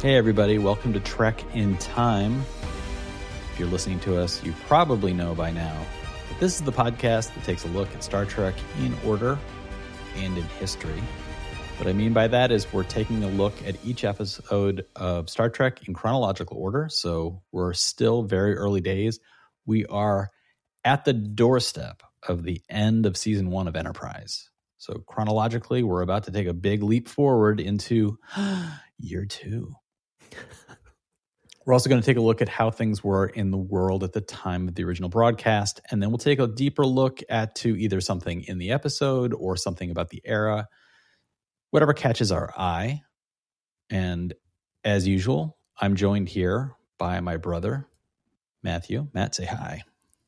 Hey, everybody, welcome to Trek in Time. If you're listening to us, you probably know by now that this is the podcast that takes a look at Star Trek in order and in history. What I mean by that is we're taking a look at each episode of Star Trek in chronological order. So we're still very early days. We are at the doorstep of the end of season one of Enterprise. So chronologically, we're about to take a big leap forward into year two. We're also going to take a look at how things were in the world at the time of the original broadcast, and then we'll take a deeper look at to either something in the episode or something about the era, whatever catches our eye. And as usual, I'm joined here by my brother, Matthew. Matt, say hi.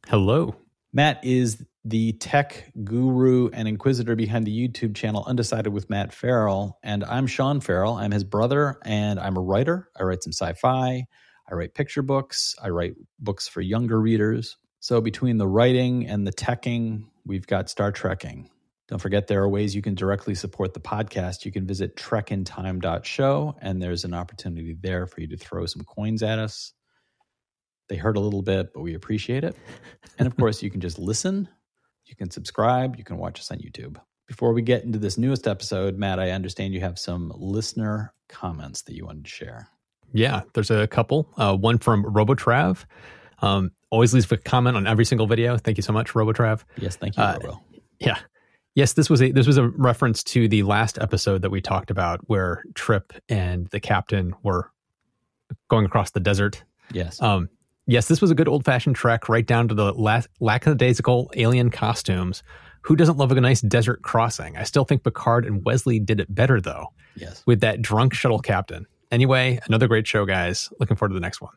Hello. Matt is the tech guru and inquisitor behind the YouTube channel Undecided with Matt Farrell. And I'm Sean Farrell. I'm his brother, and I'm a writer. I write some sci fi, I write picture books, I write books for younger readers. So between the writing and the teching, we've got Star Trekking. Don't forget there are ways you can directly support the podcast. You can visit trekintime.show, and there's an opportunity there for you to throw some coins at us. They hurt a little bit, but we appreciate it. And of course, you can just listen, you can subscribe, you can watch us on YouTube. Before we get into this newest episode, Matt, I understand you have some listener comments that you wanted to share. Yeah, there's a couple. Uh, one from Robotrav. Um, always leaves a comment on every single video. Thank you so much, Robotrav. Yes, thank you, Uh, Robo. Yeah. Yes, this was a this was a reference to the last episode that we talked about where Trip and the captain were going across the desert. Yes. Um, yes, this was a good old fashioned trek, right down to the la- lackadaisical alien costumes. Who doesn't love a nice desert crossing? I still think Picard and Wesley did it better though. yes. with that drunk shuttle captain. Anyway, another great show, guys. Looking forward to the next one.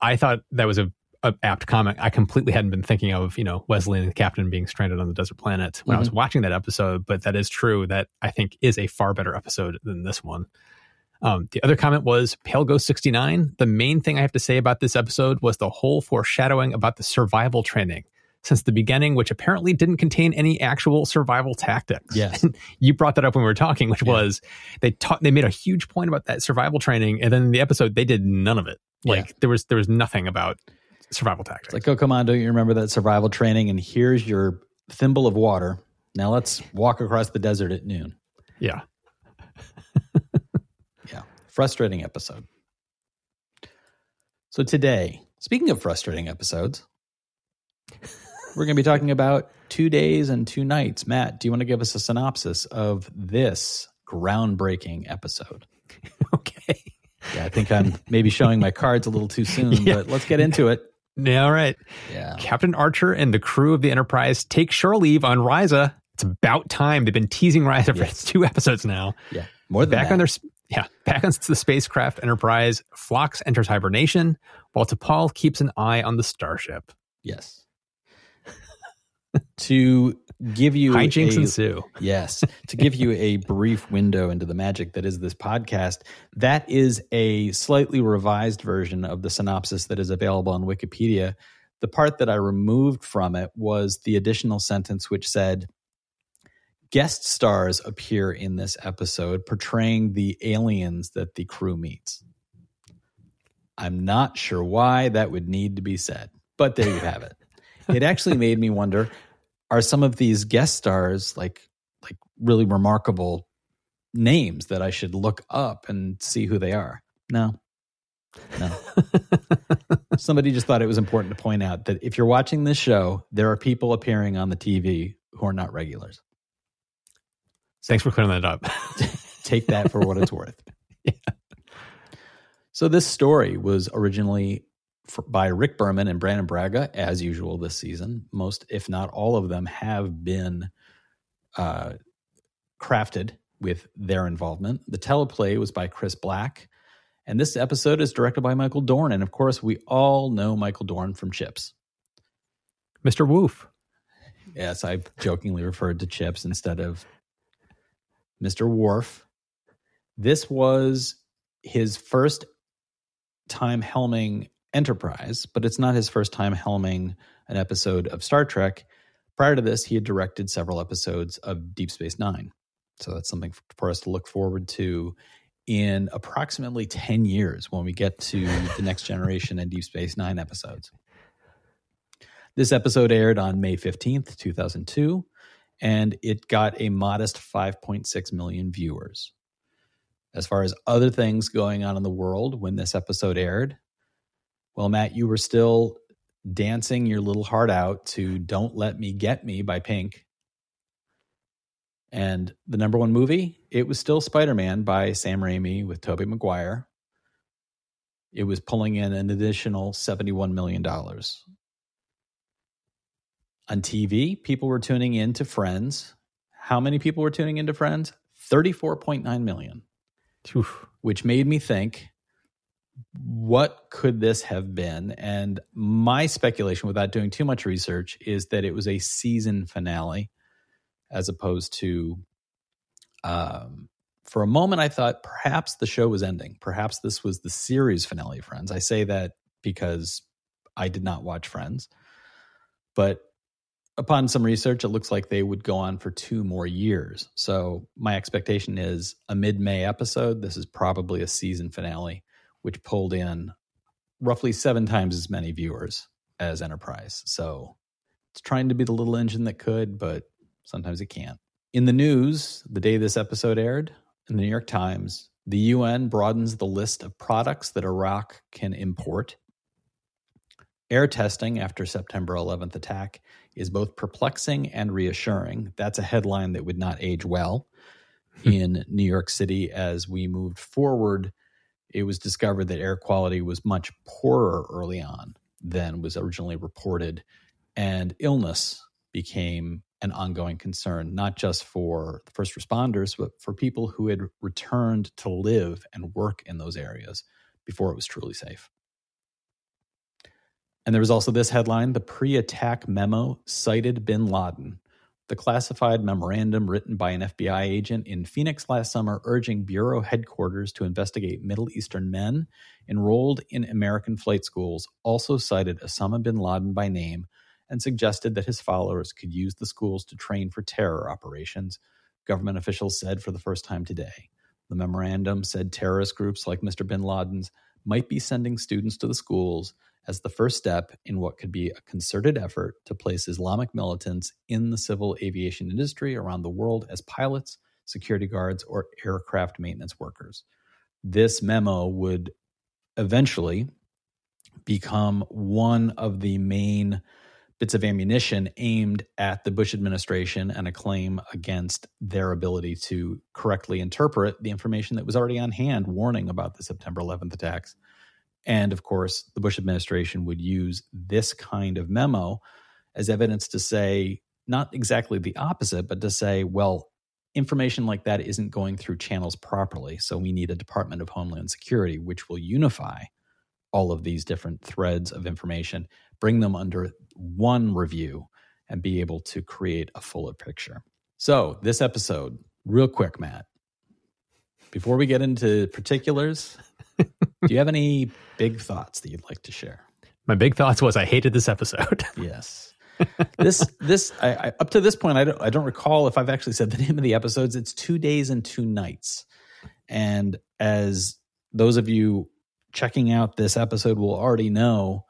I thought that was a, a apt comment. I completely hadn't been thinking of you know Wesley and the captain being stranded on the desert planet when I was watching that episode, but that is true. That I think is a far better episode than this one. Um, the other comment was Pale Ghost 69. The main thing I have to say about this episode was the whole foreshadowing about the survival training since the beginning, which apparently didn't contain any actual survival tactics. Yes. And you brought that up when we were talking, which Yeah. was they taught they made a huge point about that survival training, and then in the episode they did none of it. Like Yeah. there was there was nothing about survival tactics. It's like, oh, come on, don't you remember that survival training? And here's your thimble of water. Now let's walk across the desert at noon. yeah. Yeah. Frustrating episode. So today, speaking of frustrating episodes, we're going to be talking about two days and two nights. Matt, do you want to give us a synopsis of this groundbreaking episode? Okay. Yeah, I think I'm maybe showing my cards a little too soon, Yeah. but let's get into it. Yeah, all right. Yeah. Captain Archer and the crew of the Enterprise take shore leave on Risa. It's about time. They've been teasing Risa for Yes. two episodes now. Yeah. More than back that. on their yeah back on the spacecraft enterprise phlox enters hibernation while T'Pol keeps an eye on the starship Yes. To give you hijinks a, ensue Yes. to give you a brief window into the magic that is this podcast, that is a slightly revised version of the synopsis that is available on Wikipedia. The part that I removed from it was the additional sentence which said, Guest stars appear in this episode portraying the aliens that the crew meets. I'm not sure why that would need to be said, but there you have it. It actually made me wonder are some of these guest stars like like really remarkable names that I should look up and see who they are? No. No. Somebody just thought it was important to point out that if you're watching this show, there are people appearing on the TV who are not regulars. thanks for clearing that up Take that for what it's worth. So this story was originally f- by Rick Berman and Brannon Braga, as usual this season. Most, if not all of them, have been uh, crafted with their involvement. The teleplay was by Chris Black, and this episode is directed by Michael Dorn. And of course, we all know Michael Dorn from Chips. mr Worf Yes, I've jokingly referred to Chips instead of Mr. Worf. This was his first time helming Enterprise, but it's not his first time helming an episode of Star Trek. Prior to this, he had directed several episodes of Deep Space Nine. So that's something for us to look forward to in approximately 10 years when we get to the next generation and Deep Space Nine episodes. This episode aired on May 15th, 2002, and it got a modest 5.6 million viewers. As far as other things going on in the world when this episode aired, well, Matt, you were still dancing your little heart out to Don't Let Me Get Me by Pink. And the number one movie, it was still Spider Man by Sam Raimi with Tobey Maguire. It was pulling in an additional $71 million. On TV, people were tuning in to Friends. How many people were tuning into Friends? 34.9 million. Oof. Which made me think, what could this have been? And my speculation, without doing too much research, is that it was a season finale as opposed to um, for a moment i thought perhaps the show was ending. Perhaps this was the series finale friends. I say that because i did not watch friends. But upon some research it looks like they would go on for two more years. So my expectation is a mid-may episode. This is probably a season finale which pulled in roughly seven times as many viewers as enterprise so it's trying to be the little engine that could but Sometimes it can't. In the news, the day this episode aired, in the New York Times, the UN broadens the list of products that Iraq can import. Air testing after September 11th attack is both perplexing and reassuring. That's a headline that would not age well hmm. in New York City as we moved forward. It was discovered that air quality was much poorer early on than was originally reported, and illness became an ongoing concern, not just for the first responders, but for people who had returned to live and work in those areas before it was truly safe. And there was also this headline The pre attack memo cited bin Laden. The classified memorandum written by an FBI agent in Phoenix last summer urging Bureau headquarters to investigate Middle Eastern men enrolled in American flight schools also cited Osama bin Laden by name and suggested that his followers could use the schools to train for terror operations, government officials said for the first time today. The memorandum said terrorist groups like Mr. bin Laden's might be sending students to the schools as the first step in what could be a concerted effort to place Islamic militants in the civil aviation industry around the world as pilots, security guards, or aircraft maintenance workers. This memo would eventually become one of the main bits of ammunition aimed at the Bush administration and a claim against their ability to correctly interpret the information that was already on hand warning about the September 11th attacks. And of course, the Bush administration would use this kind of memo as evidence to say not exactly the opposite, but to say, well, information like that isn't going through channels properly. So we need a Department of Homeland Security, which will unify all of these different threads of information bring them under one review and be able to create a fuller picture. So, this episode, real quick, Matt, before we get into particulars, do you have any big thoughts that you'd like to share? My big thoughts was I hated this episode. yes. this this I, I, up to this point I don't I don't recall if I've actually said the name of the episodes. It's two days and two nights, and as those of you checking out this episode will already know,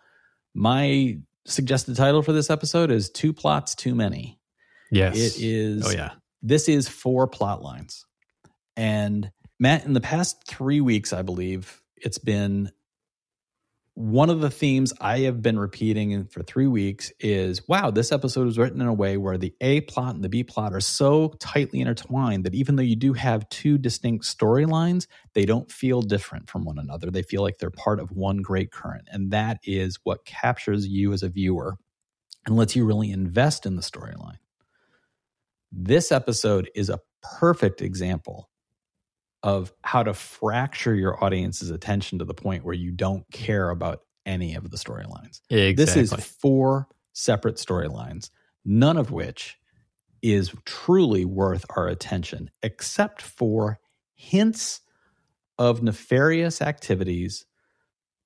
my suggested title for this episode is Two Plots Too Many. Yes. It is. Oh, yeah. This is four plot lines. And Matt, in the past three weeks, I believe, it's been one of the themes I have been repeating for three weeks is wow, this episode was written in a way where the A plot and the B plot are so tightly intertwined that even though you do have two distinct storylines, they don't feel different from one another. They feel like they're part of one great current. And that is what captures you as a viewer and lets you really invest in the storyline. This episode is a perfect example of how to fracture your audience's attention to the point where you don't care about any of the storylines. Exactly. This is four separate storylines, none of which is truly worth our attention, except for hints of nefarious activities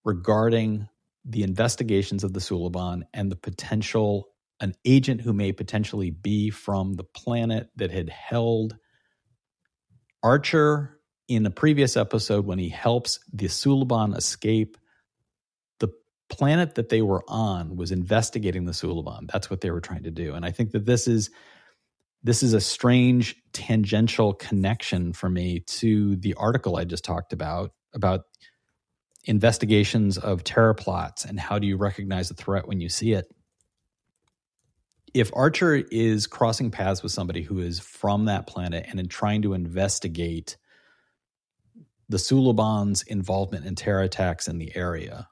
regarding the investigations of the Suliban and the potential, an agent who may potentially be from the planet that had held Archer in a previous episode when he helps the Suliban escape, the planet that they were on was investigating the Suliban. That's what they were trying to do. And I think that this is this is a strange tangential connection for me to the article I just talked about about investigations of terror plots and how do you recognize a threat when you see it. If Archer is crossing paths with somebody who is from that planet and in trying to investigate the Suliban's involvement in terror attacks in the area,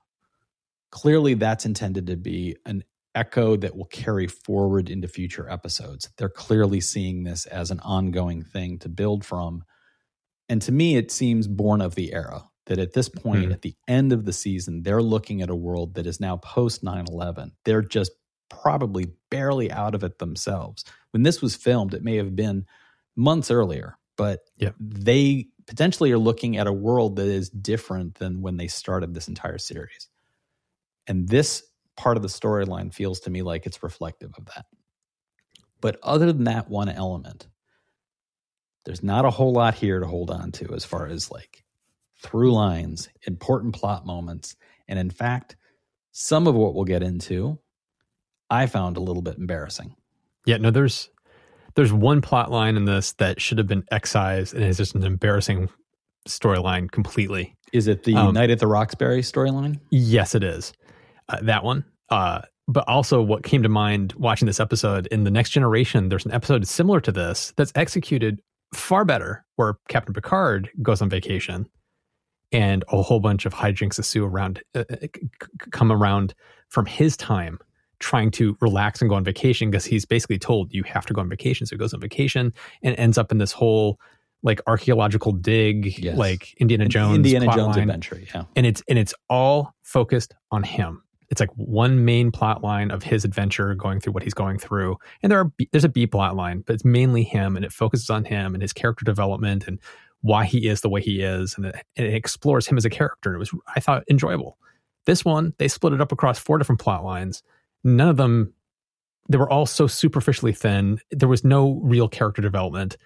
clearly that's intended to be an echo that will carry forward into future episodes. They're clearly seeing this as an ongoing thing to build from. And to me, it seems born of the era that at this point, mm-hmm. at the end of the season, they're looking at a world that is now post 9 11. They're just probably barely out of it themselves. When this was filmed, it may have been months earlier, but yep. they potentially are looking at a world that is different than when they started this entire series. And this part of the storyline feels to me like it's reflective of that. But other than that one element, there's not a whole lot here to hold on to as far as like through lines, important plot moments. And in fact, some of what we'll get into, I found a little bit embarrassing. Yeah, no, there's there's one plot line in this that should have been excised and it's just an embarrassing storyline completely. Is it the um, Night at the Roxbury storyline? Yes, it is. Uh, that one. Uh, but also, what came to mind watching this episode in the Next Generation, there's an episode similar to this that's executed far better, where Captain Picard goes on vacation and a whole bunch of hijinks ensue around, uh, uh come around from his time trying to relax and go on vacation because he's basically told you have to go on vacation. So he goes on vacation and ends up in this whole like archaeological dig, yes. like Indiana Jones, Indiana Jones line. adventure. Yeah, and it's and it's all focused on him. It's like one main plot line of his adventure going through what he's going through, and there are there's a B plot line, but it's mainly him, and it focuses on him and his character development and why he is the way he is, and it, and it explores him as a character. And it was I thought enjoyable. This one they split it up across four different plot lines. None of them they were all so superficially thin. There was no real character development.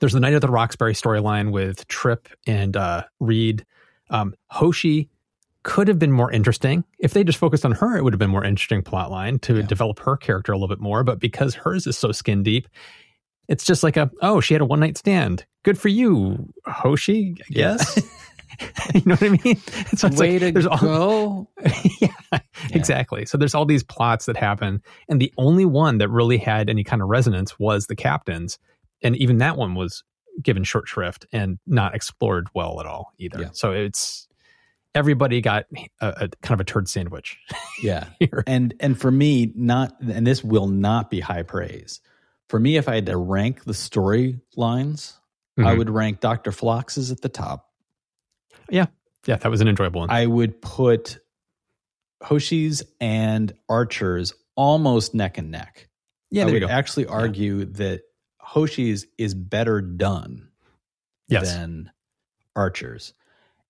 There's the Night of the Roxbury storyline with Trip and uh, Reed. Um, Hoshi could have been more interesting. If they just focused on her, it would have been more interesting plot line to yeah. develop her character a little bit more. But because hers is so skin deep, it's just like a oh, she had a one night stand. Good for you, Hoshi. I guess. Yeah. you know what I mean? So it's Way like, to there's all, go. yeah, yeah, exactly. So there's all these plots that happen, and the only one that really had any kind of resonance was the captain's and even that one was given short shrift and not explored well at all either. Yeah. So it's everybody got a, a, kind of a turd sandwich. yeah. and and for me, not and this will not be high praise. For me, if I had to rank the storylines, mm-hmm. I would rank Dr. Phlox's at the top. Yeah. Yeah, that was an enjoyable one. I would put Hoshi's and Archer's almost neck and neck. Yeah, I would actually argue yeah. that Hoshi's is better done yes. than Archer's.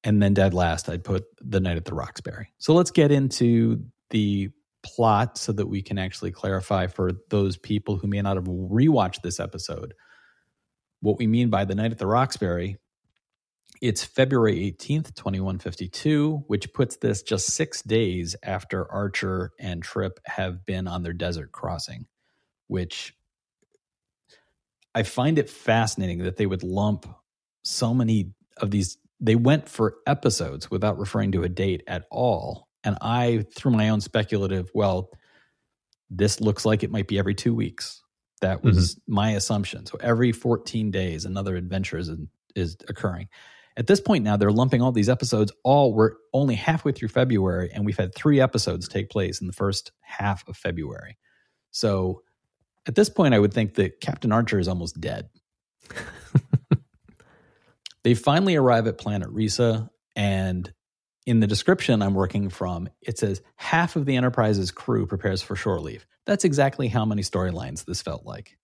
And then dead last, I'd put The Night at the Roxbury. So let's get into the plot so that we can actually clarify for those people who may not have rewatched this episode what we mean by The Night at the Roxbury. It's February 18th, 2152, which puts this just six days after Archer and Trip have been on their desert crossing, which I find it fascinating that they would lump so many of these. They went for episodes without referring to a date at all. And I, through my own speculative, well, this looks like it might be every two weeks. That was mm-hmm. my assumption. So every 14 days, another adventure is, is occurring. At this point now, they're lumping all these episodes. All we're only halfway through February, and we've had three episodes take place in the first half of February. So at this point, I would think that Captain Archer is almost dead. they finally arrive at planet Risa, and in the description I'm working from, it says half of the Enterprise's crew prepares for shore leave. That's exactly how many storylines this felt like.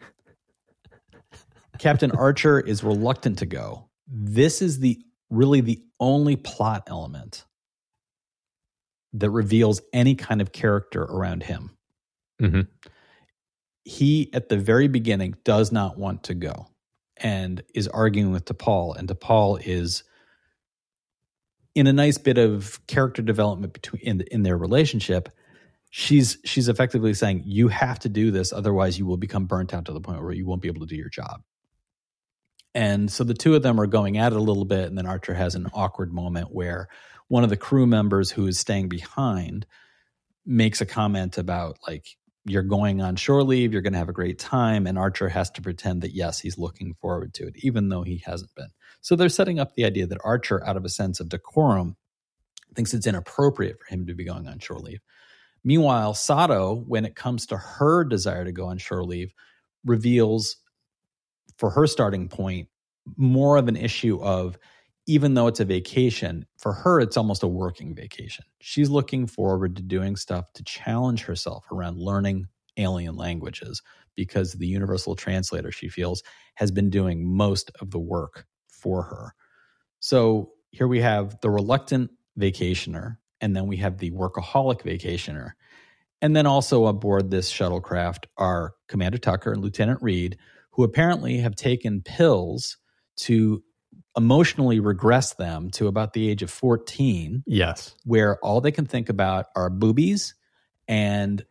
Captain Archer is reluctant to go. This is the really the only plot element that reveals any kind of character around him. Mm-hmm he at the very beginning does not want to go and is arguing with T'Pol. and T'Pol is in a nice bit of character development between in, in their relationship. She's she's effectively saying you have to do this, otherwise you will become burnt out to the point where you won't be able to do your job. And so the two of them are going at it a little bit, and then Archer has an awkward moment where one of the crew members who is staying behind makes a comment about like you're going on shore leave, you're going to have a great time, and Archer has to pretend that yes, he's looking forward to it, even though he hasn't been. So they're setting up the idea that Archer, out of a sense of decorum, thinks it's inappropriate for him to be going on shore leave. Meanwhile, Sato, when it comes to her desire to go on shore leave, reveals for her starting point more of an issue of even though it's a vacation, for her, it's almost a working vacation. She's looking forward to doing stuff to challenge herself around learning alien languages because the universal translator, she feels, has been doing most of the work for her. So here we have the reluctant vacationer, and then we have the workaholic vacationer. And then also aboard this shuttlecraft are Commander Tucker and Lieutenant Reed, who apparently have taken pills to emotionally regress them to about the age of 14. Yes. Where all they can think about are boobies and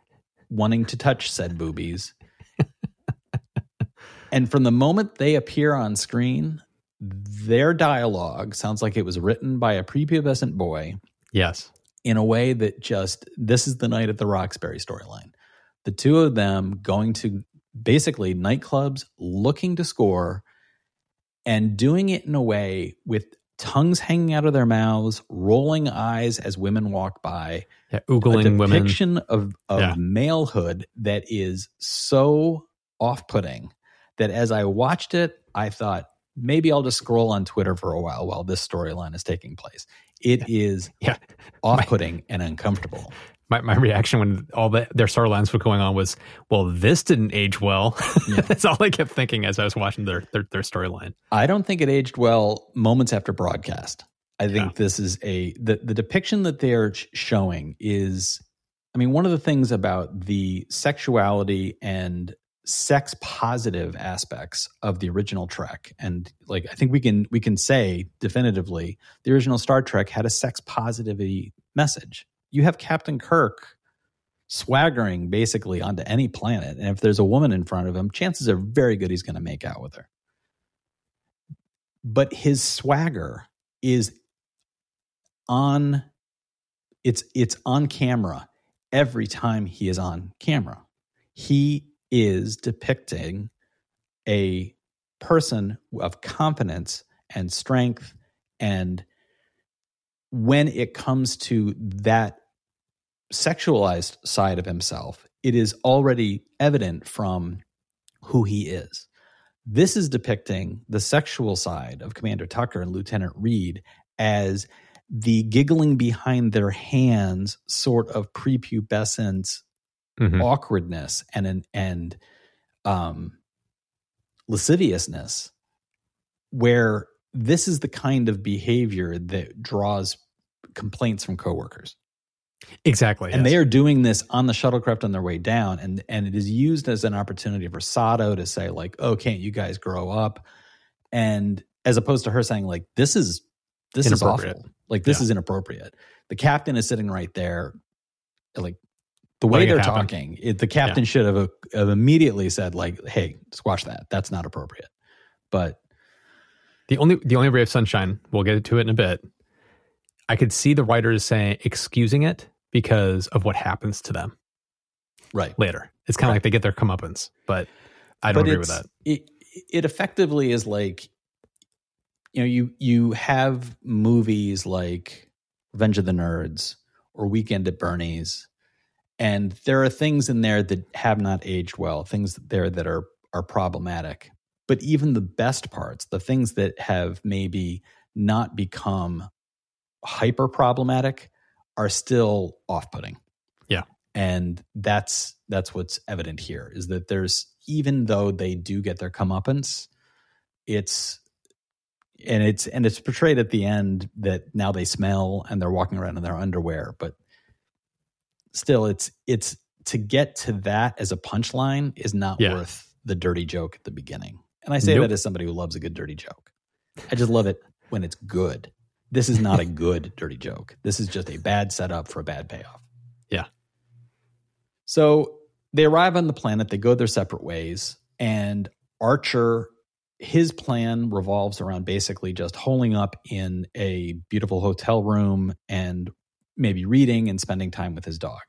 wanting to touch said boobies. and from the moment they appear on screen, their dialogue sounds like it was written by a prepubescent boy. Yes. In a way that just, this is the night of the Roxbury storyline. The two of them going to basically nightclubs looking to score and doing it in a way with tongues hanging out of their mouths, rolling eyes as women walk by. Yeah, oogling a depiction women. of, of Yeah. malehood that is so off putting that as I watched it, I thought maybe I'll just scroll on Twitter for a while while this storyline is taking place. It is Yeah. off putting and uncomfortable. My, my reaction when all the, their storylines were going on was, well, this didn't age well. That's all I kept thinking as I was watching their their, their storyline. I don't think it aged well moments after broadcast. I think Yeah. this is a the the depiction that they're showing is I mean one of the things about the sexuality and sex positive aspects of the original Trek and like I think we can we can say definitively the original Star Trek had a sex positivity message. You have Captain Kirk swaggering basically onto any planet and if there's a woman in front of him chances are very good he's going to make out with her. But his swagger is on it's it's on camera every time he is on camera. He is depicting a person of confidence and strength and when it comes to that sexualized side of himself it is already evident from who he is this is depicting the sexual side of Commander Tucker and Lieutenant Reed as the giggling behind their hands sort of prepubescent Mhm. awkwardness and an and um lasciviousness where this is the kind of behavior that draws complaints from coworkers Exactly. and yes. they are doing this on the shuttlecraft on their way down and and it is used as an opportunity for Sato to say like oh can't you guys grow up and as opposed to her saying like this is this is awful like this Yeah. is inappropriate the captain is sitting right there like the way Letting they're talking it, the captain should have, uh, have immediately said like hey squash that that's not appropriate but The only the only ray of sunshine, we'll get to it in a bit. I could see the writers saying excusing it because of what happens to them right later. It's kind of Right. like they get their comeuppance, but I don't but agree with that. It it effectively is like you know you you have movies like Revenge of the Nerds or Weekend at Bernie's, and there are things in there that have not aged well, things there that are are problematic. But even the best parts, the things that have maybe not become hyper problematic, are still off putting Yeah. and that's that's what's evident here is that there's even though they do get their comeuppance it's and it's and it's portrayed at the end that now they smell and they're walking around in their underwear but still it's it's to get to that as a punchline is not Yeah. worth the dirty joke at the beginning And I say Nope. that as somebody who loves a good dirty joke. I just love it when it's good. This is not a good dirty joke. This is just a bad setup for a bad payoff. Yeah. So they arrive on the planet, they go their separate ways, and Archer, his plan revolves around basically just holing up in a beautiful hotel room and maybe reading and spending time with his dog.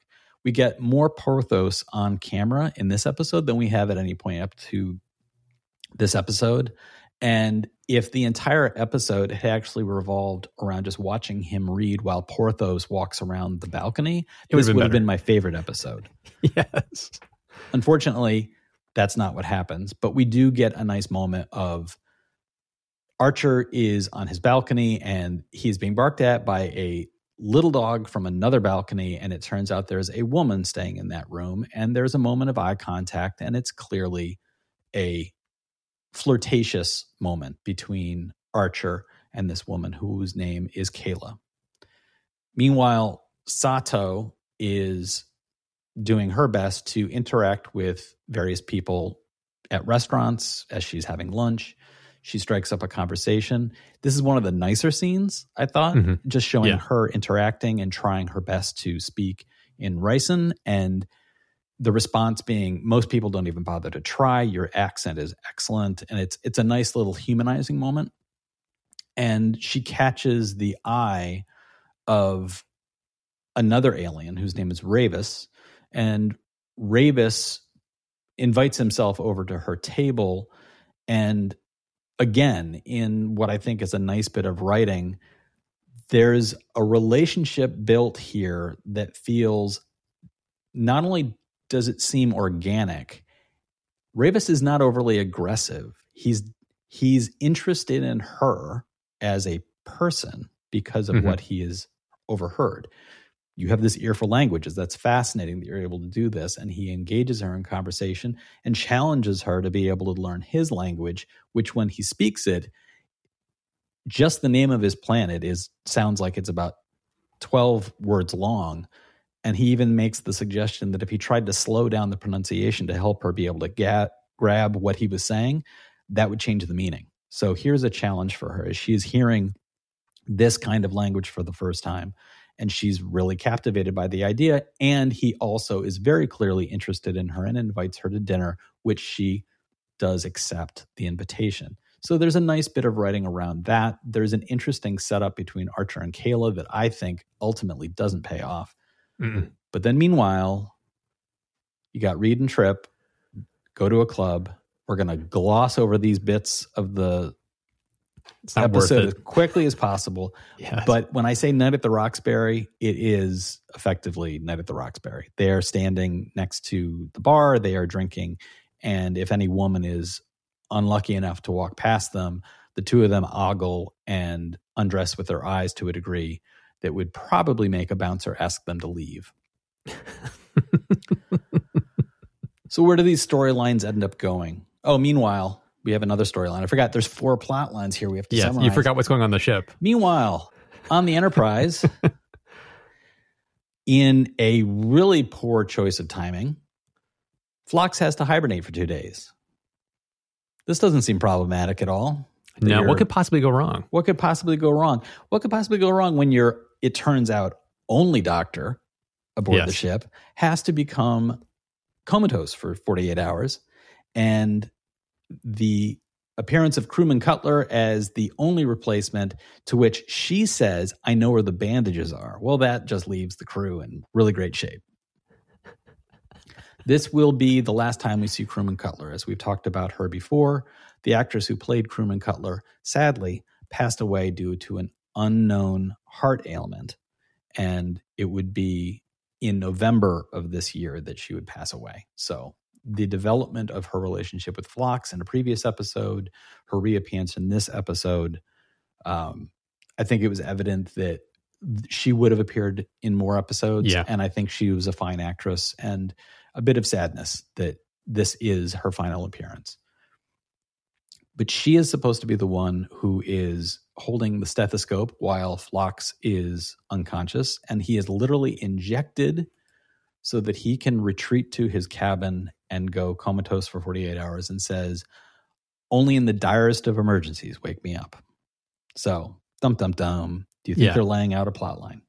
We get more Porthos on camera in this episode than we have at any point up to this episode. And if the entire episode had actually revolved around just watching him read while Porthos walks around the balcony, It would've this been would have been my favorite episode. yes. Unfortunately, that's not what happens, but we do get a nice moment of Archer is on his balcony and he's being barked at by a little dog from another balcony. And it turns out there's a woman staying in that room. And there's a moment of eye contact, and it's clearly a flirtatious moment between Archer and this woman whose name is Kayla. Meanwhile, Sato is doing her best to interact with various people at restaurants as she's having lunch. She strikes up a conversation. This is one of the nicer scenes, I thought, Mhm. just showing Yeah. her interacting and trying her best to speak in Risan and the response being most people don't even bother to try. Your accent is excellent. And it's it's a nice little humanizing moment. And she catches the eye of another alien whose name is Ravis. And Ravis invites himself over to her table. And again in what I think is a nice bit of writing there's a relationship built here that feels not only does it seem organic? Ravis is not overly aggressive. He's he's interested in her as a person because of Mhm. what he has overheard. You have this ear for languages. That's fascinating that you're able to do this. And he engages her in conversation and challenges her to be able to learn his language which when he speaks it just the name of his planet is sounds like it's about 12 words long and he even makes the suggestion that if he tried to slow down the pronunciation to help her be able to ga- grab what he was saying that would change the meaning. So here's a challenge for her as she is hearing this kind of language for the first time and she's really captivated by the idea and he also is very clearly interested in her and invites her to dinner which she does accept the invitation. So there's a nice bit of writing around that. There's an interesting setup between archer and kayla that i think ultimately doesn't pay off Mm-mm. but then meanwhile you got reed and trip go to a club we're going to gloss over these bits of the It's not worth episode as quickly as possible but when I say Night at the Roxbury, it is effectively Night at the Roxbury. They are standing next to the bar, they are drinking, and if any woman is unlucky enough to walk past them, the two of them ogle and undress with their eyes to a degree that would probably make a bouncer ask them to leave. so where do these storylines end up going? Oh, meanwhile, we have another storyline. I forgot there's four plot lines here we have to yes, summarize. you forgot what's going on the ship. Meanwhile, on the Enterprise, in a really poor choice of timing, Phlox has to hibernate for two days. This doesn't seem problematic at all. No, what could possibly go wrong? what could possibly go wrong? What could possibly go wrong when your it turns out only doctor aboard the ship has to become comatose for 48 hours and the appearance of crewman Cutler as the only replacement to which she says I know where the bandages are. Well that just leaves the crew in really great shape. This will be the last time we see Crewman Cutler. As we've talked about her before, the actress who played Crewman Cutler sadly passed away due to an unknown heart ailment. And it would be in November of this year that she would pass away. So the development of her relationship with Phlox in a previous episode, her reappearance in this episode, um, I think it was evident that she would have appeared in more episodes. Yeah. And I think she was a fine actress and a bit of sadness that this is her final appearance. But she is supposed to be the one who is holding the stethoscope while Phlox is unconscious. And he is literally injected so that he can retreat to his cabin and go comatose for 48 hours and says, only in the direst of emergencies wake me up. So, dum dum dum. Do you think Yeah. they're laying out a plot line?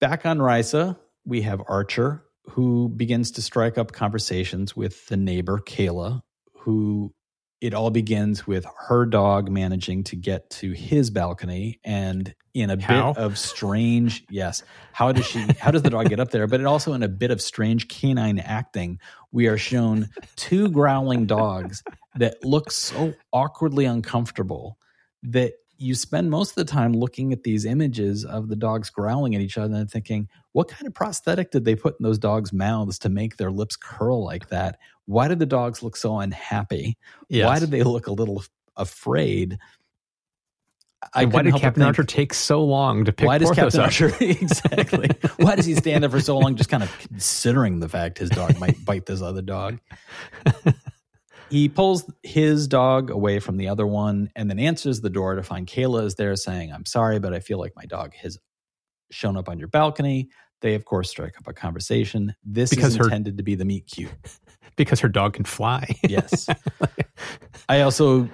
Back on Risa, we have Archer, who begins to strike up conversations with the neighbor, Kayla, who it all begins with her dog managing to get to his balcony and in a How? bit of strange yes how does she how does the dog get up there but it also in a bit of strange canine acting we are shown two growling dogs that look so awkwardly uncomfortable that you spend most of the time looking at these images of the dogs growling at each other and thinking, what kind of prosthetic did they put in those dogs' mouths to make their lips curl like that? Why did the dogs look so unhappy? Yes. Why did they look a little afraid? I why did Captain Archer take so long to pick why does Porthos Captain? Archer exactly? why does he stand there for so long, just kind of considering the fact his dog might bite this other dog? He pulls his dog away from the other one and then answers the door to find Kayla is there saying, I'm sorry, but I feel like my dog has shown up on your balcony. They, of course, strike up a conversation. This Because is her- intended to be the meet cute. because her dog can fly. Yes. I also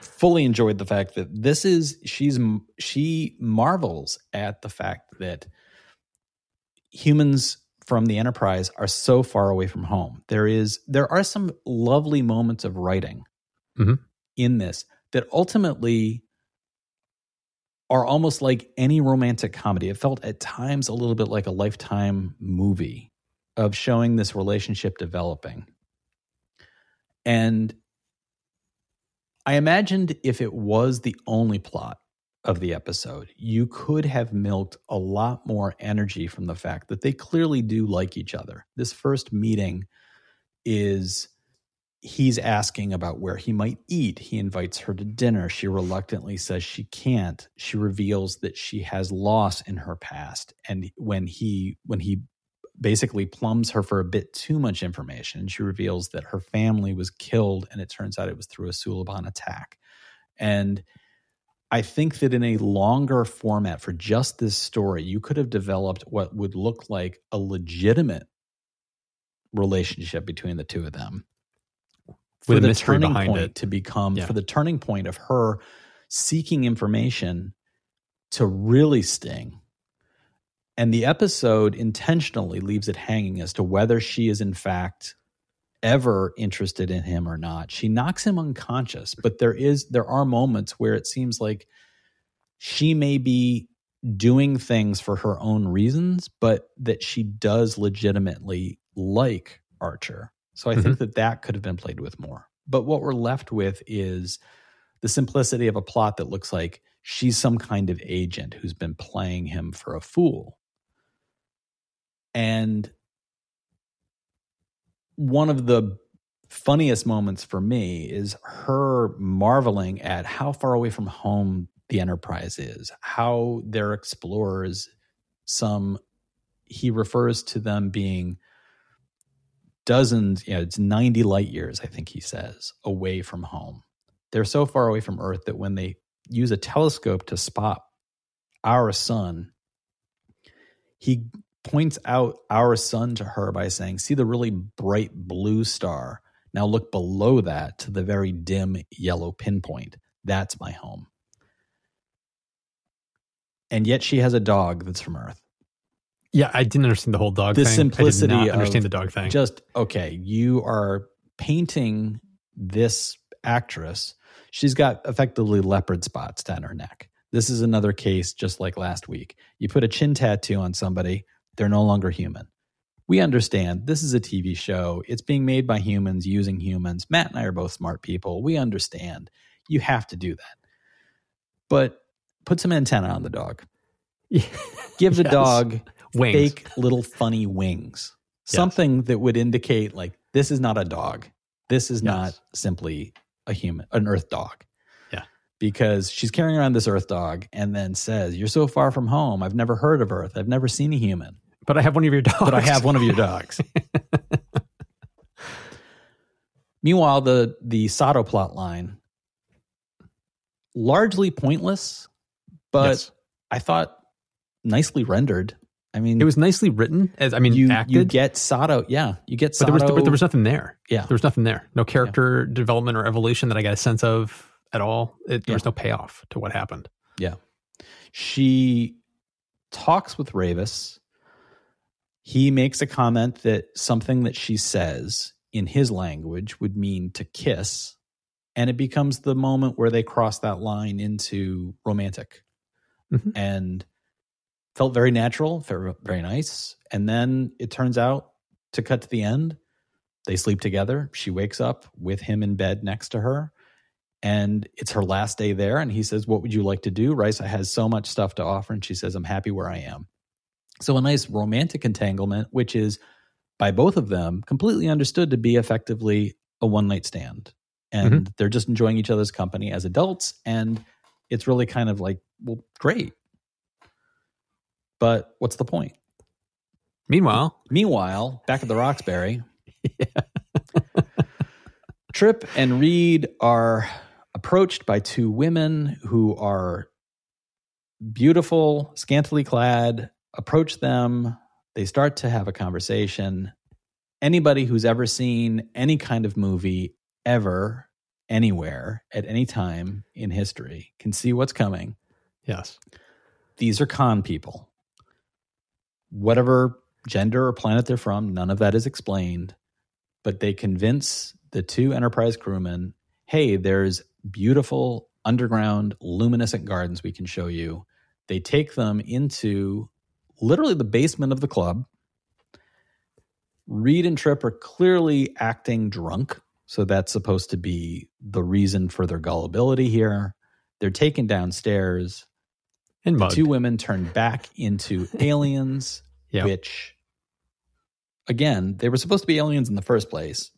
fully enjoyed the fact that this is she's she marvels at the fact that humans from the enterprise are so far away from home. There is there are some lovely moments of writing Mhm. in this that ultimately are almost like any romantic comedy. It felt at times a little bit like a lifetime movie of showing this relationship developing. And I imagined if it was the only plot of the episode, you could have milked a lot more energy from the fact that they clearly do like each other. This first meeting is he's asking about where he might eat. He invites her to dinner. She reluctantly says she can't. She reveals that she has loss in her past. And when he when he basically plumbs her for a bit too much information, she reveals that her family was killed and it turns out it was through a Suliban attack. And I think that in a longer format for just this story, you could have developed what would look like a legitimate relationship between the two of them. For With a the mystery turning behind point it. to become Yeah. for the turning point of her seeking information to really sting. And the episode intentionally leaves it hanging as to whether she is in fact ever interested in him or not. She knocks him unconscious, but there is there are moments where it seems like she may be doing things for her own reasons, but that she does legitimately like Archer. So I think mm-hmm. that that could have been played with more. But what we're left with is the simplicity of a plot that looks like she's some kind of agent who's been playing him for a fool. And one of the funniest moments for me is her marveling at how far away from home the Enterprise is, how their explorers, some, he refers to them being dozens, you know, it's 90 light years, I think he says, away from home. They're so far away from Earth that when they use a telescope to spot our sun, he points out our sun to her by saying, See the really bright blue star. Now look below that to the very dim yellow pinpoint. That's my home. And yet she has a dog that's from Earth. Yeah, I didn't understand the whole dog The thing. simplicity I did not of understand the dog thing. Just okay, you are painting this actress. She's got effectively leopard spots down her neck. This is another case just like last week. You put a chin tattoo on somebody, they're no longer human. We understand this is a TV show. It's being made by humans using humans. Matt and I are both smart people. We understand. You have to do that. But put some antenna on the dog. Give the Yes. dog Wings. fake little funny wings. Yes. Something that would indicate like this is not a dog. This is Yes. not simply a human, an earth dog. Yeah. Because she's carrying around this earth dog and then says, You're so far from home. I've never heard of earth. I've never seen a human. But I have one of your dogs. But I have one of your dogs. Meanwhile, the the Sato plot line largely pointless, but Yes. I thought nicely rendered. I mean, It was nicely written. As I mean, you acted. you get Sato. Yeah, you get but there was but there was nothing there. yeah, There was nothing there. No character development or evolution that I got a sense of at all. It, there Yeah. was no payoff to what happened. Yeah, she talks with Ravis. He makes a comment that something that she says in his language would mean to kiss, and it becomes the moment where they cross that line into romantic, Mhm. and felt very natural, very, very nice. And then it turns out to cut to the end. They sleep together. She wakes up with him in bed next to her and it's her last day there and he says what would you like to do risa has so much stuff to offer and she says i'm happy where i am so a nice romantic entanglement which is by both of them completely understood to be effectively a one night stand. And mm-hmm. they're just enjoying each other's company as adults and it's really kind of like well great. But what's the point? Meanwhile, Meanwhile, back at the Roxbury, Trip and Reed are approached by two women who are beautiful, scantily clad, approach them. They start to have a conversation. Anybody who's ever seen any kind of movie ever, anywhere, at any time in history can see what's coming yes, these are con people. Whatever gender or planet they're from, none of that is explained. But they convince the two Enterprise crewmen hey, there's beautiful underground luminescent gardens we can show you. They take them into literally the basement of the club. Reed and Trip are clearly acting drunk. So that's supposed to be the reason for their gullibility here. They're taken downstairs and the two women turn back into aliens, Yep. which, again, they were supposed to be aliens in the first place,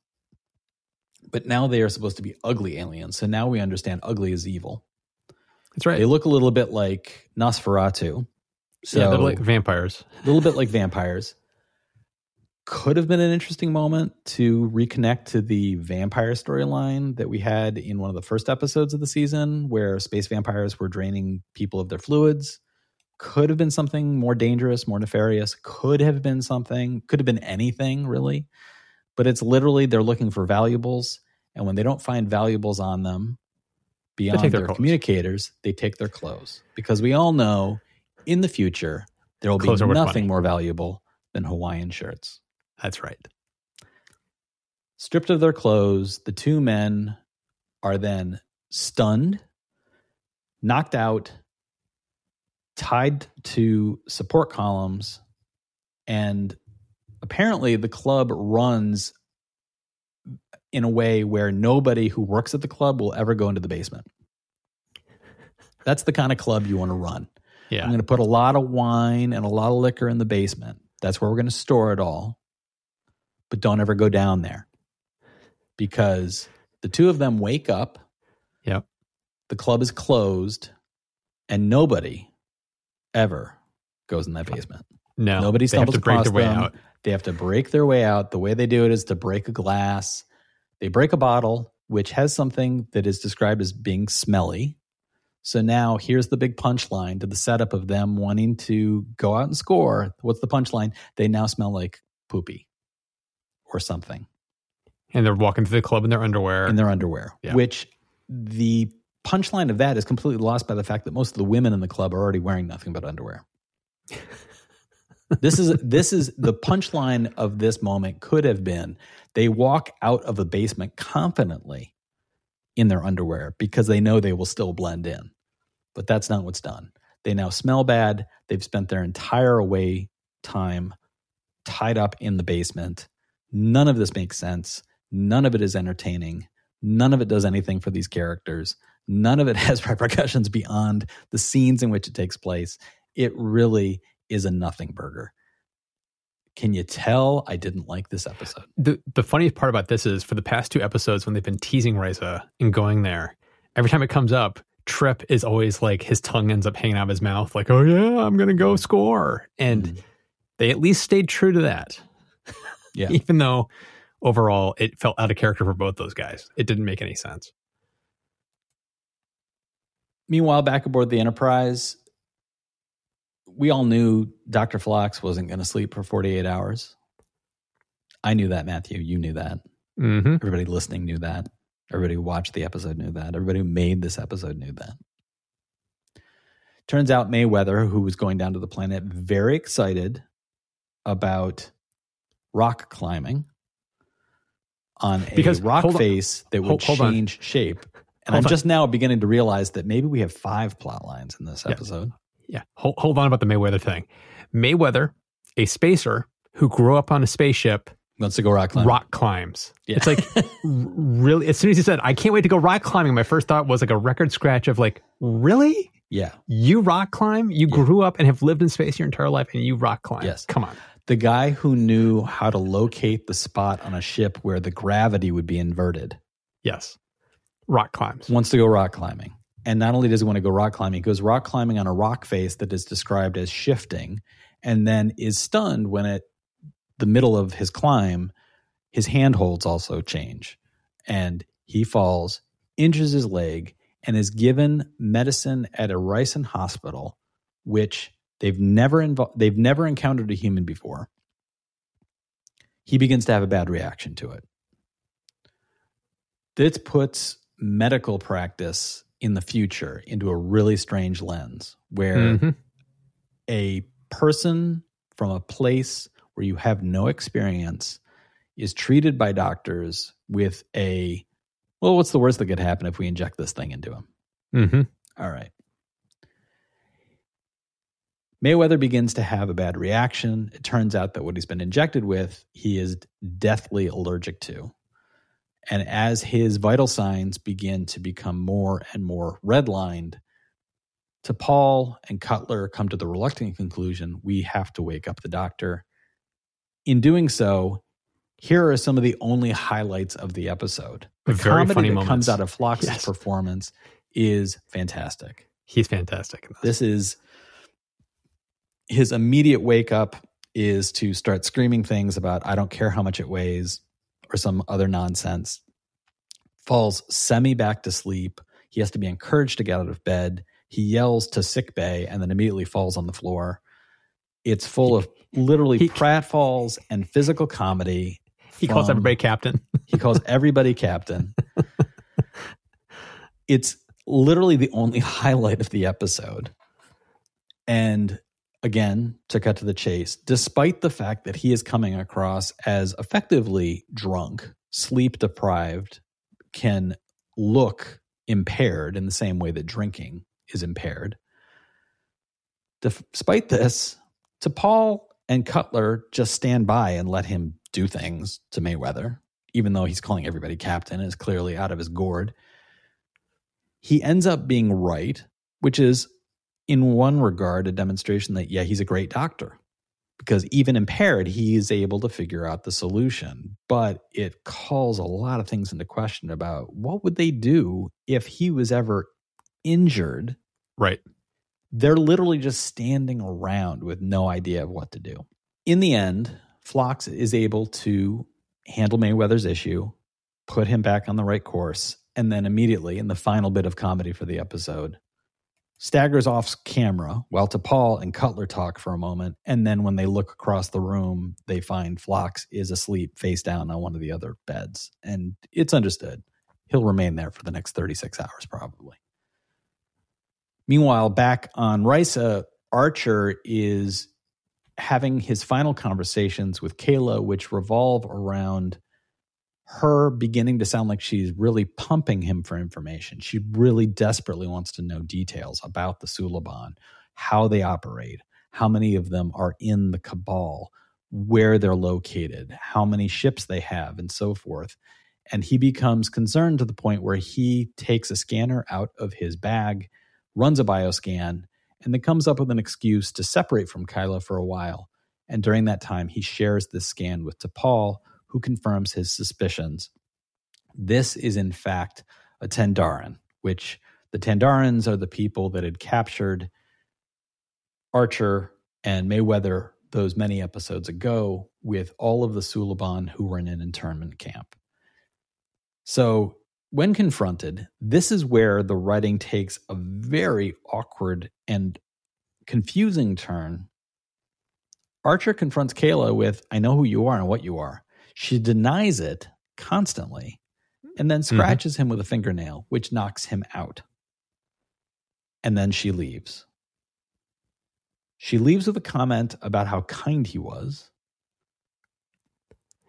but now they are supposed to be ugly aliens. So now we understand ugly is evil. That's right. They look a little bit like Nosferatu. So yeah, they're like vampires. a little bit like vampires. Could have been an interesting moment to reconnect to the vampire storyline that we had in one of the first episodes of the season, where space vampires were draining people of their fluids. Could have been something more dangerous, more nefarious. Could have been something, could have been anything really. But it's literally they're looking for valuables. And when they don't find valuables on them beyond take their their communicators, they take their clothes. Because we all know in the future, there will be Clothes nothing more valuable than Hawaiian shirts. That's right. Stripped of their clothes, the two men are then stunned, knocked out, tied to support columns, and apparently the club runs in a way where nobody who works at the club will ever go into the basement. That's the kind of club you want to run. Yeah. I'm going to put a lot of wine and a lot of liquor in the basement. That's where we're going to store it all. But don't ever go down there because the two of them wake up. Yep. The club is closed and nobody ever goes in that basement. no. Nobody they have stumbles to break across their way them. out. They have to break their way out. The way they do it is to break a glass. They break a bottle, which has something that is described as being smelly. So now here's the big punchline to the setup of them wanting to go out and score. What's the punchline? They now smell like poopy or something And they're walking through the club in their underwear. in their underwear, Yeah. which the punchline of that is completely lost by the fact that most of the women in the club are already wearing nothing but underwear. this is this is the punchline of this moment could have been they walk out of the basement confidently in their underwear because they know they will still blend in. But that's not what's done. They now smell bad. They've spent their entire away time tied up in the basement. None of this makes sense. None of it is entertaining. None of it does anything for these characters. None of it has repercussions beyond the scenes in which it takes place. It really is a nothing burger. Can you tell I didn't like this episode? the the funniest part about this is for the past two episodes when they've been teasing Risa and going there, every time it comes up, Trip is always like his tongue ends up hanging out of his mouth, like, "Oh yeah, I'm gonna go score," and Mhm. they at least stayed true to that. Yeah. even though overall it felt out of character for both those guys. It didn't make any sense. Meanwhile, back aboard the Enterprise, we all knew Dr. Phlox wasn't going to sleep for 48 hours. I knew that, Matthew. You knew that. Mm-hmm. Everybody listening knew that. Everybody who watched the episode knew that. Everybody who made this episode knew that. Turns out Mayweather, who was going down to the planet, very excited about rock climbing on a Because- rock on. face that would Hold- hold on. change shape. And Hold I'm on. just now beginning to realize that maybe we have five plot lines in this episode. Yeah. Hold, hold on about the Mayweather thing. Mayweather, a spacer who grew up on a spaceship, Wants to go rock climbing. rock climbs. Yeah. It's like really. As soon as he said, "I can't wait to go rock climbing," my first thought was like a record scratch of like, "Really? yeah. You rock climb? You Yeah. grew up and have lived in space your entire life, and you rock climb? Yes. Come on. The guy who knew how to locate the spot on a ship where the gravity would be inverted Yes. Rock climbs. wants to go rock climbing. And not only does he want to go rock climbing, he goes rock climbing on a rock face that is described as shifting and then is stunned when at the middle of his climb, his handholds also change. And he falls, injures his leg, and is given medicine at a Risan hospital, which they've never invo- they've never encountered a human before. He begins to have a bad reaction to it. This puts medical practice in the future into a really strange lens where Mhm. a person from a place where you have no experience is treated by doctors with a well what's the worst that could happen if we inject this thing into him Mhm. all right mayweather begins to have a bad reaction it turns out that what he's been injected with he is deathly allergic to and as his vital signs begin to become more and more redlined T'Pol and Cutler come to the reluctant conclusion we have to wake up the doctor. In doing so, here are some of the only highlights of the episode. The Very comedy funny that moments. comes out of Phlox's Yes. performance is fantastic. He's fantastic. this. This is his immediate wake up is to start screaming things about I don't care how much it weighs or some other nonsense. Falls semi back to sleep. He has to be encouraged to get out of bed. He yells to sick bay and then immediately falls on the floor. It's full of literally he- pratfalls and physical comedy. He calls everybody captain. he calls everybody captain. It's literally the only highlight of the episode. And again, to cut to the chase, despite the fact that he is coming across as effectively drunk, sleep deprived, can look impaired in the same way that drinking is impaired. Despite this, T'Pol and Cutler just stand by and let him do things to Mayweather, even though he's calling everybody captain and is clearly out of his gourd. He ends up being right, which is, in one regard, a demonstration that, yeah, he's a great doctor. Because even impaired, he is able to figure out the solution. But it calls a lot of things into question about what would they do if he was ever injured Right. they're literally just standing around with no idea of what to do. In the end, Phlox is able to handle Mayweather's issue, put him back on the right course, and then immediately, in the final bit of comedy for the episode, staggers off camera while T'Pol and Cutler talk for a moment. And then when they look across the room, they find Phlox is asleep face down on one of the other beds. And it's understood. He'll remain there for the next 36 hours, probably. Meanwhile, back on Risa, uh, Archer is having his final conversations with Keyla, which revolve around her beginning to sound like she's really pumping him for information. She really desperately wants to know details about the Suliban, how they operate, how many of them are in the cabal, where they're located, how many ships they have, and so forth. And he becomes concerned to the point where he takes a scanner out of his bag runs a bioscan, and then comes up with an excuse to separate from Keyla for a while. And during that time, he shares this scan with T'Pol, who confirms his suspicions. This is, in fact, a Tandaran, which the Tandarans are the people that had captured Archer and Mayweather those many episodes ago with all of the Suliban who were in an internment camp. So when confronted, this is where the writing takes a very awkward and confusing turn, Archer confronts Keyla with, I know who you are and what you are. She denies it constantly and then scratches mm-hmm. him with a fingernail, which knocks him out. And then she leaves. She leaves with a comment about how kind he was.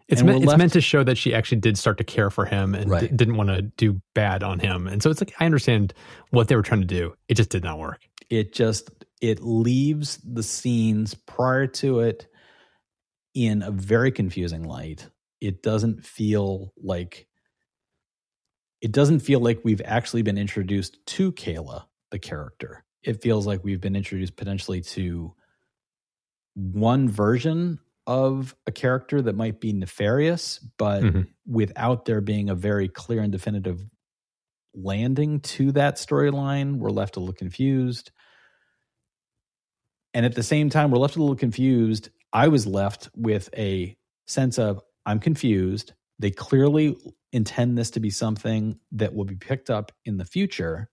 It's, meant, it's meant to show that she actually did start to care for him and right. d- didn't want to do bad on him. And so it's like I understand what they were trying to do. It just did not work. It just it leaves the scenes prior to it in a very confusing light. It doesn't feel like it doesn't feel like we've actually been introduced to Keyla, the character. It feels like we've been introduced potentially to one version of a character that might be nefarious, but mm-hmm. without there being a very clear and definitive landing to that storyline, we're left a little confused. And at the same time, we're left a little confused. I was left with a sense of I'm confused. They clearly intend this to be something that will be picked up in the future.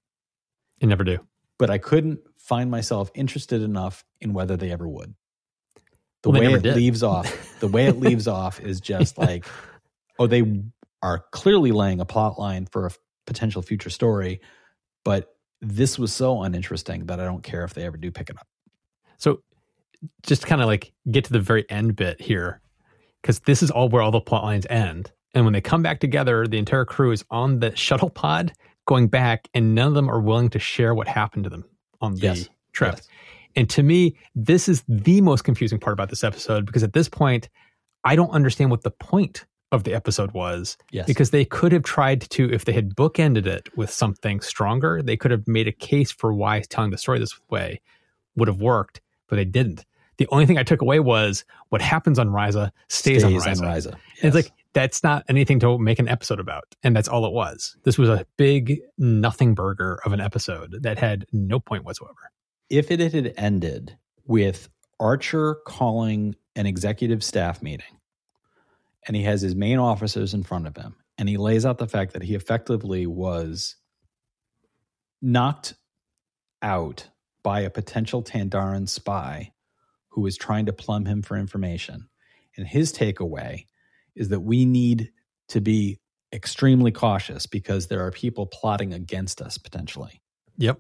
They never do. But I couldn't find myself interested enough in whether they ever would. The well, way it did. leaves off, the way it leaves off is just like, oh, they are clearly laying a plot line for a potential future story, but this was so uninteresting that I don't care if they ever do pick it up. So just kind of like get to the very end bit here, because this is all where all the plot lines end. And when they come back together, the entire crew is on the shuttle pod going back, and none of them are willing to share what happened to them on the yes. trip. Yes. And to me, this is the most confusing part about this episode because at this point, I don't understand what the point of the episode was. Yes. Because they could have tried to, if they had bookended it with something stronger, they could have made a case for why telling the story this way would have worked but they didn't. The only thing I took away was what happens on Risa stays, stays on Risa. On Risa. Yes. It's like that's not anything to make an episode about, and that's all it was. This was a big nothing burger of an episode that had no point whatsoever. If it had ended with Archer calling an executive staff meeting, and he has his main officers in front of him, and he lays out the fact that he effectively was knocked out by a potential Tandaran spy who is trying to plumb him for information. And his takeaway is that we need to be extremely cautious because there are people plotting against us potentially. Yep.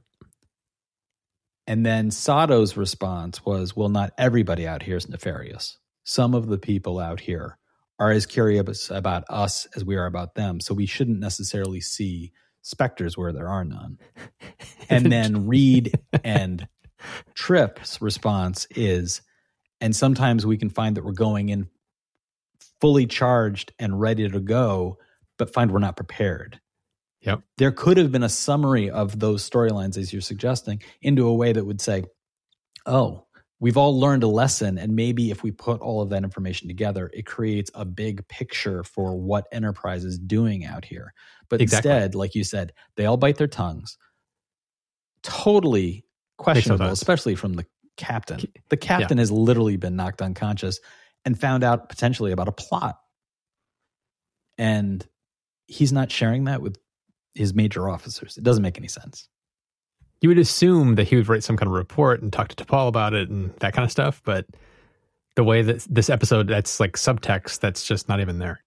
And then Sato's response was, well, not everybody out here is nefarious. Some of the people out here are as curious about us as we are about them. So we shouldn't necessarily see specters where there are none. And then Reed and Trip's response is, and sometimes we can find that we're going in fully charged and ready to go, but find we're not prepared. Yep. There could have been a summary of those storylines, as you're suggesting, into a way that would say, oh, we've all learned a lesson. And maybe if we put all of that information together, it creates a big picture for what Enterprise is doing out here. But exactly. instead, like you said, they all bite their tongues. Totally questionable, especially from the captain. The captain yeah. has literally been knocked unconscious and found out potentially about a plot. And he's not sharing that with his major officers. It doesn't make any sense. You would assume that he would write some kind of report and talk to T'Pol about it and that kind of stuff, but the way that this episode that's like subtext that's just not even there.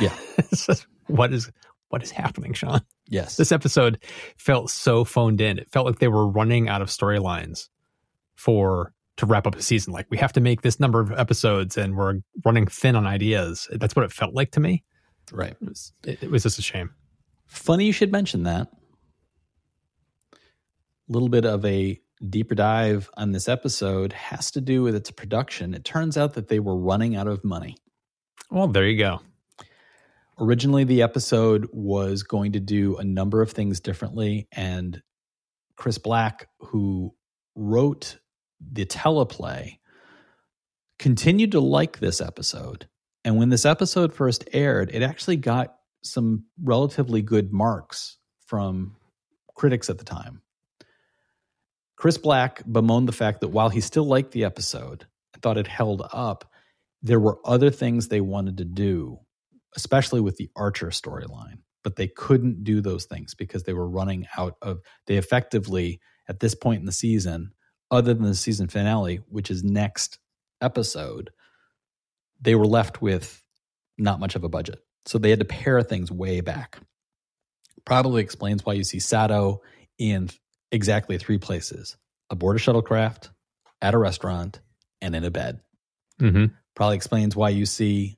Yeah. what is what is happening, Sean? Yes. This episode felt so phoned in. It felt like they were running out of storylines for to wrap up a season. Like we have to make this number of episodes and we're running thin on ideas. That's what it felt like to me. Right. It was, it, it was just a shame. Funny you should mention that. A little bit of a deeper dive on this episode has to do with its production. It turns out that they were running out of money. Well, there you go. Originally, the episode was going to do a number of things differently, and Chris Black, who wrote the teleplay, continued to like this episode. And when this episode first aired, it actually got some relatively good marks from critics at the time. Chris Black bemoaned the fact that while he still liked the episode and thought it held up, there were other things they wanted to do especially with the Archer storyline. But they couldn't do those things because they were running out of, they effectively, at this point in the season, other than the season finale, which is next episode, they were left with not much of a budget. So they had to pare things way back. Probably explains why you see Sato in exactly three places aboard a shuttlecraft, at a restaurant, and in a bed. Mm-hmm. Probably explains why you see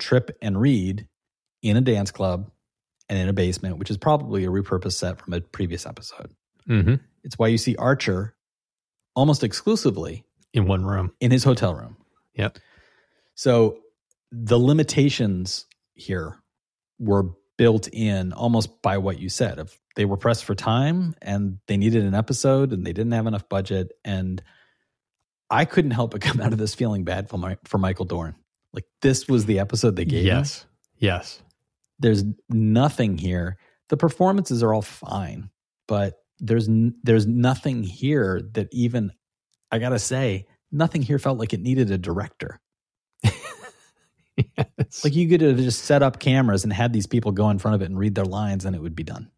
Trip and Reed in a dance club and in a basement, which is probably a repurposed set from a previous episode. Mm-hmm. It's why you see Archer almost exclusively In one room. in his hotel room. Yep. So the limitations here were built in almost by what you said of they were pressed for time and they needed an episode and they didn't have enough budget and I couldn't help but come out of this feeling bad for my, for Michael Dorn. Like this was the episode they gave. Yes. Yes. There's nothing here. The performances are all fine, but there's n- there's nothing here that even I got to say, nothing here felt like it needed a director. yes. Like you could have just set up cameras and had these people go in front of it and read their lines and it would be done.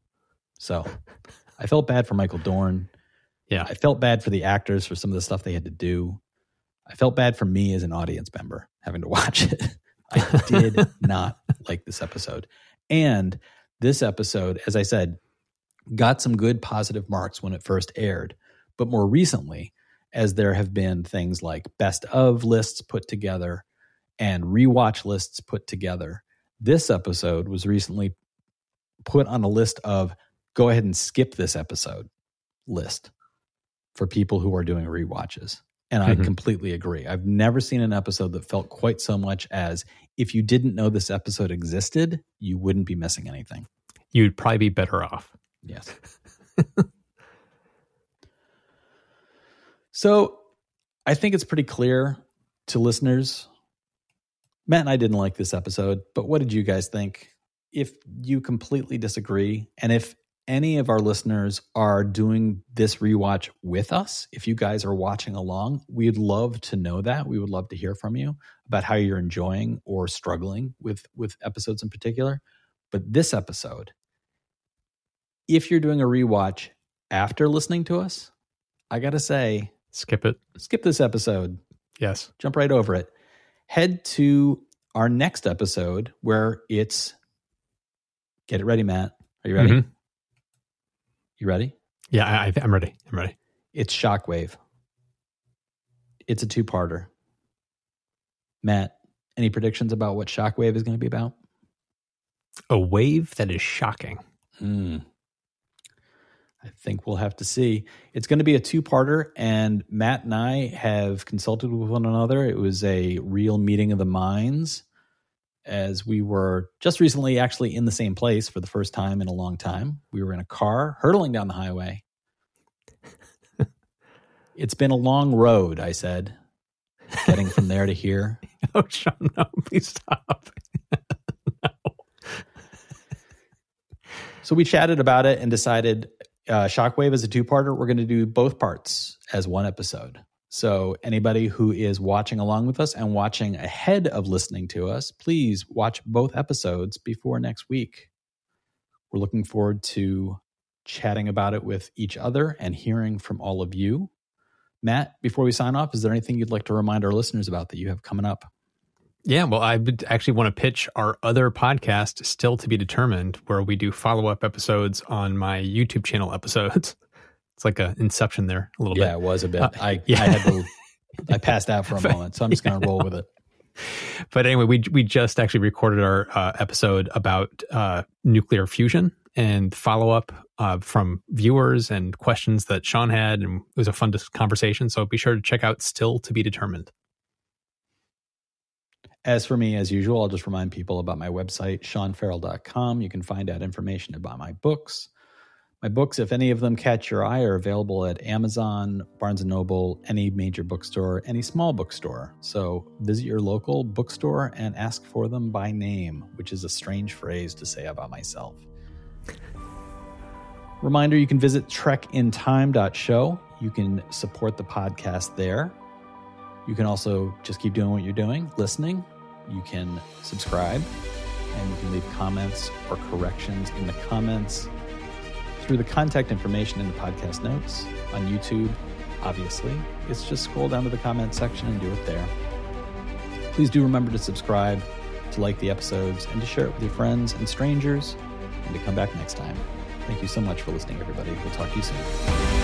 So I felt bad for Michael Dorn. Yeah. I felt bad for the actors for some of the stuff they had to do. I felt bad for me as an audience member having to watch it. I did not like this episode. And this episode, as I said, got some good positive marks when it first aired. But more recently, as there have been things like best of lists put together and rewatch lists put together, this episode was recently put on a list of go ahead and skip this episode list for people who are doing rewatches. And I Mhm. completely agree. I've never seen an episode that felt quite so much as if you didn't know this episode existed, you wouldn't be missing anything. You'd probably be better off. Yes. so I think it's pretty clear to listeners. Matt and I didn't like this episode, but what did you guys think? If you completely disagree, and if any of our listeners are doing this rewatch with us, if you guys are watching along, we'd love to know that. We would love to hear from you about how you're enjoying or struggling with with episodes in particular. But this episode, if you're doing a rewatch after listening to us, I got to say, Skip it. skip this episode, Yes. jump right over it. Head to our next episode where it's get it ready, Matt. Are you ready? Mhm. You ready? Yeah, I, I'm ready. I'm ready. It's Shockwave. It's a two parter. Matt, any predictions about what Shockwave is going to be about? A wave that is shocking. Hmm. I think we'll have to see. It's going to be a two parter, and Matt and I have consulted with one another. It was a real meeting of the minds as we were just recently actually in the same place for the first time in a long time. We were in a car hurtling down the highway. it's been a long road, I said, getting from there to here. Oh, Sean, no, please stop. So we chatted about it and decided uh, Shockwave is a two parter. We're going to do both parts as one episode. So anybody who is watching along with us and watching ahead of listening to us, please watch both episodes before next week. We're looking forward to chatting about it with each other and hearing from all of you. Matt, before we sign off, is there anything you'd like to remind our listeners about that you have coming up? Yeah, well, I actually want to pitch our other podcast, Still to Be Determined, where we do follow up episodes on my YouTube channel episodes. It's like a inception there a little Yeah, bit. it was a bit. Uh, I, yeah. I had to, I passed out for a moment, so I'm just going to roll with it. But anyway, we we just actually recorded our uh, episode about uh, nuclear fusion and follow up uh, from viewers and questions that Sean had, and it was a fun conversation. So be sure to check out Still to Be Determined. As for me, as usual, I'll just remind people about my website, seanferrell.com. You can find out information about my books. My books, if any of them catch your eye, are available at Amazon, Barnes & Noble, any major bookstore, any small bookstore. So visit your local bookstore and ask for them by name, which is a strange phrase to say about myself. Reminder, you can visit trekintime.show. You can support the podcast there. You can also just keep doing what you're doing, listening. You can subscribe and you can leave comments or corrections in the comments through the contact information in the podcast notes on YouTube obviously, It's just scroll down to the comment section and do it there. Please do remember to subscribe, to like the episodes, and to share it with your friends and strangers, and to come back next time. Thank you so much for listening, everybody. We'll talk to you soon.